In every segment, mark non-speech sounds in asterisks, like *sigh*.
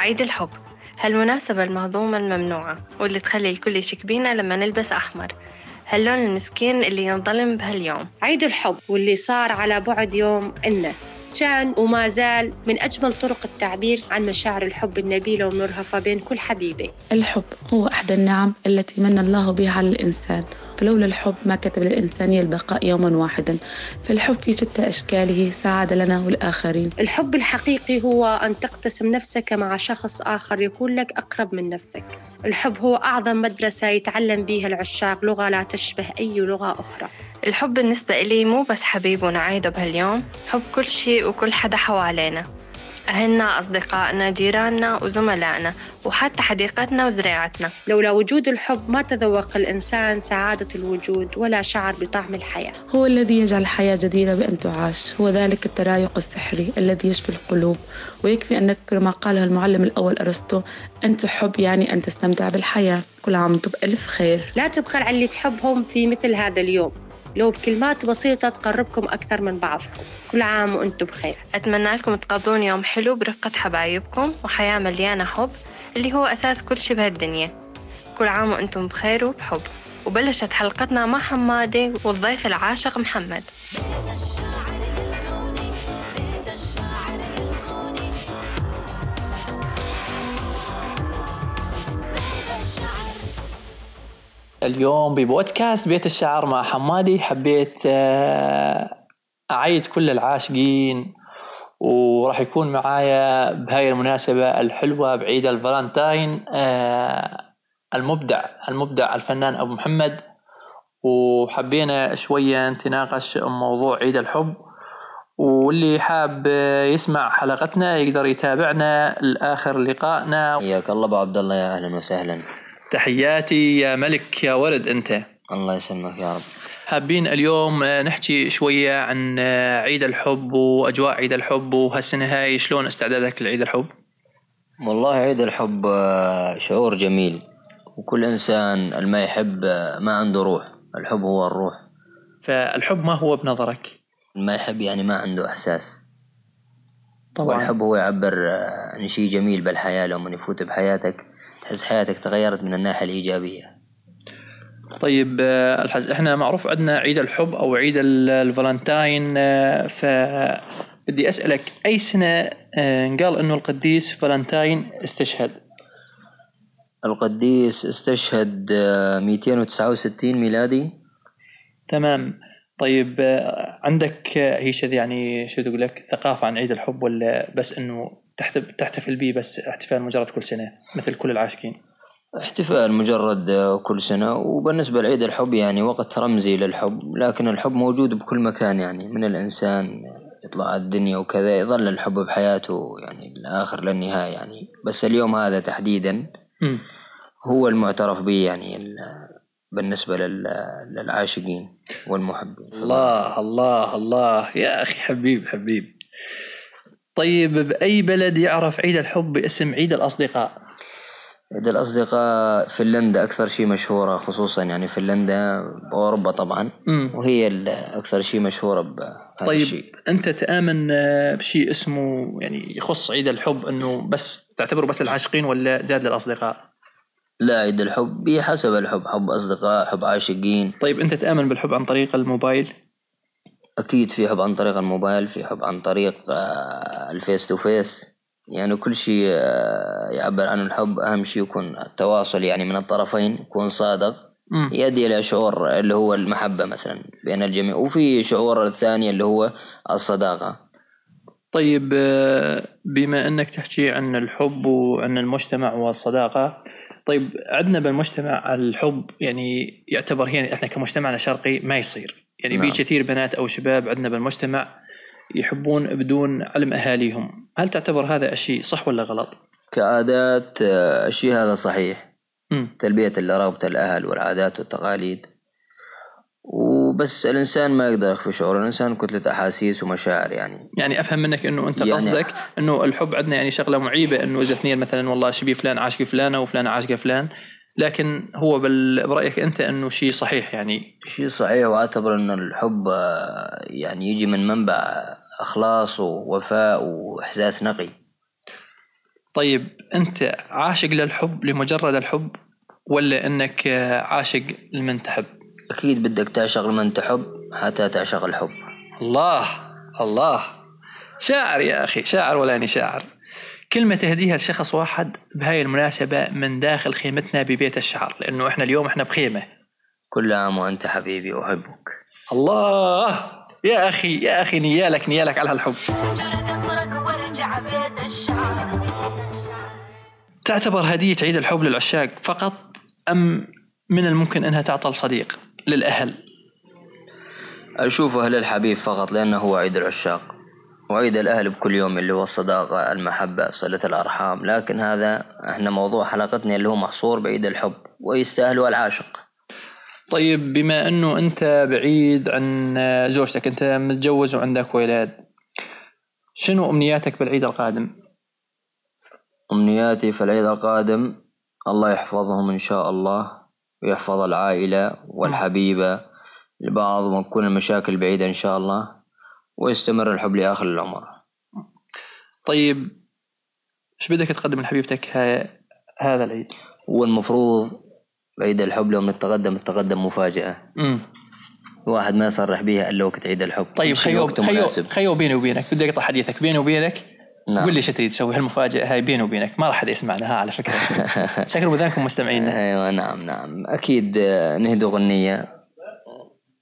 عيد الحب. هالمناسبة المهضومة الممنوعة واللي تخلي الكل يشك بينا لما نلبس أحمر؟ هاللون المسكين اللي ينظلم بهاليوم؟ عيد الحب واللي صار على بعد يوم إنه. كان وما زال من أجمل طرق التعبير عن مشاعر الحب النبيلة ومرهفة بين كل حبيبين الحب هو أحد النعم التي من الله بها على الإنسان فلولا الحب ما كتب للإنسانية البقاء يوما واحدا. فالحب في شتى أشكاله سعادة لنا والآخرين. الحب الحقيقي هو أن تقتسم نفسك مع شخص آخر يكون لك أقرب من نفسك. الحب هو أعظم مدرسة يتعلم بها العشاق لغة لا تشبه أي لغة أخرى. الحب بالنسبة إلي مو بس حبيب ونعيده بهاليوم حب كل شيء وكل حدا حوالينا. أهلنا أصدقائنا جيراننا وزملائنا وحتى حديقتنا وزريعتنا. لولا وجود الحب ما تذوق الإنسان سعادة الوجود ولا شعر بطعم الحياة. هو الذي يجعل الحياة جديرة بأن تعاش. هو ذلك الترايق السحري الذي يشفي القلوب. ويكفي أن نذكر ما قاله المعلم الأول أرسطو أن تحب يعني أن تستمتع بالحياة. كل عام وأنتم بألف خير. لا تبخل على اللي تحبهم في مثل هذا اليوم. لو بكلمات بسيطة تقربكم أكثر من بعضكم كل عام وأنتم بخير. أتمنى لكم تقضون يوم حلو برفقة حبايبكم وحياة مليانة حب اللي هو أساس كل شي بهالدنيا. كل عام وأنتم بخير وبحب. وبلشت حلقتنا مع حمادي والضيف العاشق محمد. اليوم ببودكاست. بيت الشعر مع حمادي. حبيت آه، أعيد كل العاشقين وراح يكون معايا بهاي المناسبة الحلوة بعيد الفالنتاين آه، المبدع المبدع الفنان أبو محمد. وحبينا شوية نتناقش موضوع عيد الحب. واللي حاب يسمع حلقتنا يقدر يتابعنا لآخر لقائنا. حياك الله أبو عبد الله يا أهلا وسهلا. تحياتي يا ملك يا ورد أنت. الله يسلمك يا رب. حابين اليوم نحكي شوية عن عيد الحب وأجواء عيد الحب وهالسنة هاي شلون استعدادك لعيد الحب؟ والله عيد الحب آه، شعور جميل وكل إنسان اللي ما يحب آه، ما عنده روح. الحب هو الروح. فالحب ما هو بنظرك؟ ما يحب يعني ما عنده إحساس. طبعا. والحب هو يعبر آه، عن شيء جميل بالحياة. لما يفوت بحياتك تحس حياتك تغيرت من الناحية الإيجابية؟ طيب آه، الحز إحنا معروف عندنا عيد الحب أو عيد ال- الفالنتاين آه، فبدي أسألك أي سنة آه، قال إنه القديس فالنتاين استشهد؟ القديس استشهد آه، 269 ميلادي. تمام. طيب عندك هي شذ يعني شو تقول لك ثقافة عن عيد الحب ولا بس إنه تحتفل به بس احتفال مجرد كل سنة مثل كل العاشقين. احتفال مجرد آه، كل سنة. وبالنسبة لعيد الحب يعني وقت رمزي للحب لكن الحب موجود بكل مكان يعني من الإنسان يطلع على الدنيا وكذا يظل الحب بحياته يعني الآخر للنهاية يعني. بس اليوم هذا تحديدا. هو المعترف به يعني ال- بالنسبة لل- للعاشقين والمحبين. الله الله الله. يا أخي حبيب حبيب. طيب بأي بلد يعرف عيد الحب باسم عيد الأصدقاء؟ عيد الأصدقاء فنلندا أكثر شيء مشهورة خصوصا يعني فنلندا بأوروبا طبعا مم. وهي أكثر شيء مشهورة بهذا طيب الشيء. أنت تأمن بشيء اسمه يعني يخص عيد الحب إنه بس تعتبره بس العاشقين ولا زاد للأصدقاء؟ لا عيد الحب بحسب الحب حب أصدقاء حب عاشقين. طيب أنت تأمن بالحب عن طريق الموبايل؟ أكيد في حب عن طريق الموبايل في حب عن طريق آه، ال face to face. يعني كل شيء آه، يعبر عن الحب. أهم شيء يكون التواصل يعني من الطرفين يكون صادق. يؤدي إلى شعور اللي هو المحبة مثلا بين الجميع. وفي شعور الثاني اللي هو الصداقة. طيب آه، بما إنك تحكي عن الحب وعن المجتمع والصداقة طيب عندنا بالمجتمع الحب يعني يعتبر هنا إحنا كمجتمعنا شرقي ما يصير. يعني نعم. في كثير بنات أو شباب عندنا بالمجتمع يحبون بدون علم أهاليهم. هل تعتبر هذا الشيء صح ولا غلط؟ كعادات آه، الشيء هذا صحيح. مم. تلبية لرغبة الأهل والعادات والتقاليد. وبس الإنسان ما يقدر يخفي شعور الإنسان كتلة أحاسيس ومشاعر يعني. يعني أفهم منك إنه أنت يعني- قصدك إنه الحب عندنا يعني شغلة معيبة إنه إذا اثنين مثلا والله شبيه فلان عاشق فلانة وفلانة عاشقه فلان. لكن هو بال- برأيك أنت أنه شيء صحيح يعني؟ شيء صحيح وأعتبر أن الحب آه، يعني يجي من منبع إخلاص ووفاء وإحساس نقي. طيب أنت عاشق للحب لمجرد الحب ولا أنك عاشق لمن تحب؟ أكيد بدك تعشق لمن تحب حتى تعشق الحب. الله الله. شاعر يا أخي شاعر ولا اني شاعر؟ كلمة تهديها لشخص واحد بهاي المناسبة من داخل خيمتنا ببيت الشعر لأنه إحنا اليوم إحنا بخيمة. كل عام وأنت حبيبي أحبك. الله! يا أخي يا أخي نيالك نيالك على هالحب تعتبر هدية عيد الحب للعشاق فقط أم من الممكن أنها تعطى لصديق للأهل؟ أشوفه للحبيب فقط لأنه هو عيد العشاق. وعيد الأهل بكل يوم اللي هو الصداقة المحبة صلة الأرحام. لكن هذا إحنا موضوع حلقتنا اللي هو محصور بعيد الحب ويستاهل العاشق طيب بما أنه أنت بعيد عن زوجتك أنت متجوز وعندك أولاد شنو أمنياتك بالعيد القادم؟ أمنياتي في العيد القادم الله يحفظهم إن شاء الله ويحفظ العائلة والحبيبة لبعض وتكون المشاكل بعيدة إن شاء الله. ويستمر الحب لآخر العمر. طيب إيش بدك تقدم لحبيبتك هذا العيد؟ هو المفروض بعيد الحب لو نتقدم التقدم مفاجأة. امم الواحد ما يصرح بها إلا وقت عيد الحب. طيب خيو خيو خيو بيني وبينك. بدي أقطع حديثك. بيني وبينك نعم. قول لي إيش تريد تسوي هالمفاجأة هاي بيني وبينك. ما راح حد يسمعنا ها على فكرة. *laughs* سكروا بذانكم مستمعين. أيوه نعم نعم. أكيد نهدوا غنية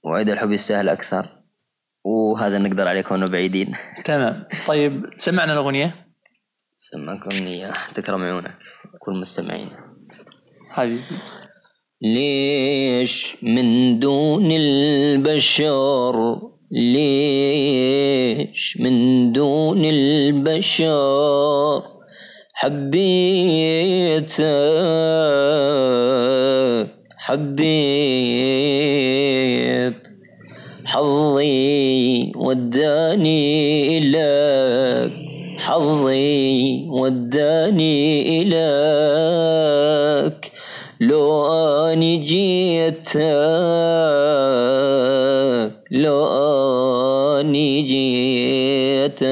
وعيد الحب يستاهل أكثر. وهذا نقدر عليه كونه بعيدين. تمام. طيب سمعنا الأغنية؟ سمعك أغنية. تكرم عيونك كل مستمعين. حبيبي. ليش من دون البشر؟ ليش من دون البشر؟ حبيتك حبيت حظي وداني لك حظي وداني إليك. لو أني جيتك لو أني جيتك.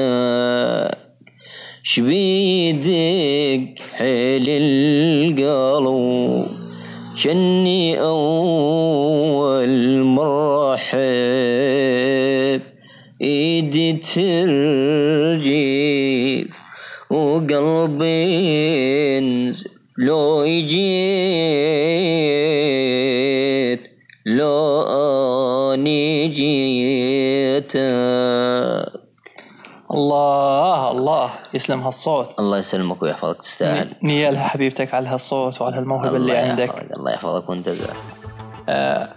شبيدك حيل القلب شني أول إيدي ترجف وقلبي لو جيت لو أني جيتك الله الله يسلم هالصوت. الله يسلمك ويحفظك تستاهل نيالها حبيبتك على هالصوت وعلى هالموهبة اللي عندك. الله يحفظك وانت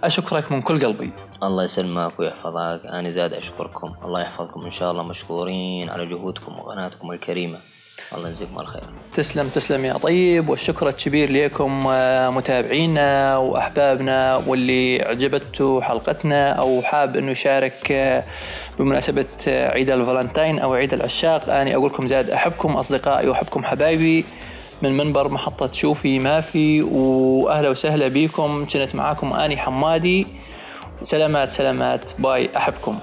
أشكرك من كل قلبي. الله يسلمك ويحفظك أنا زاد أشكركم. الله يحفظكم إن شاء الله مشكورين على جهودكم وقناتكم الكريمة. الله يجزيكم الخير تسلم تسلم يا طيب والشكر الكبير لكم متابعينا وأحبابنا واللي عجبته حلقتنا أو حاب إنه يشارك بمناسبة عيد الفالنتين أو عيد العشاق. اني أقول لكم زاد أحبكم أصدقائي وأحبكم حبايبي. من منبر محطة شوفي ما في وأهلا وسهلا بكم. كنت معاكم أني حمادي. سلامات سلامات. باي أحبكم.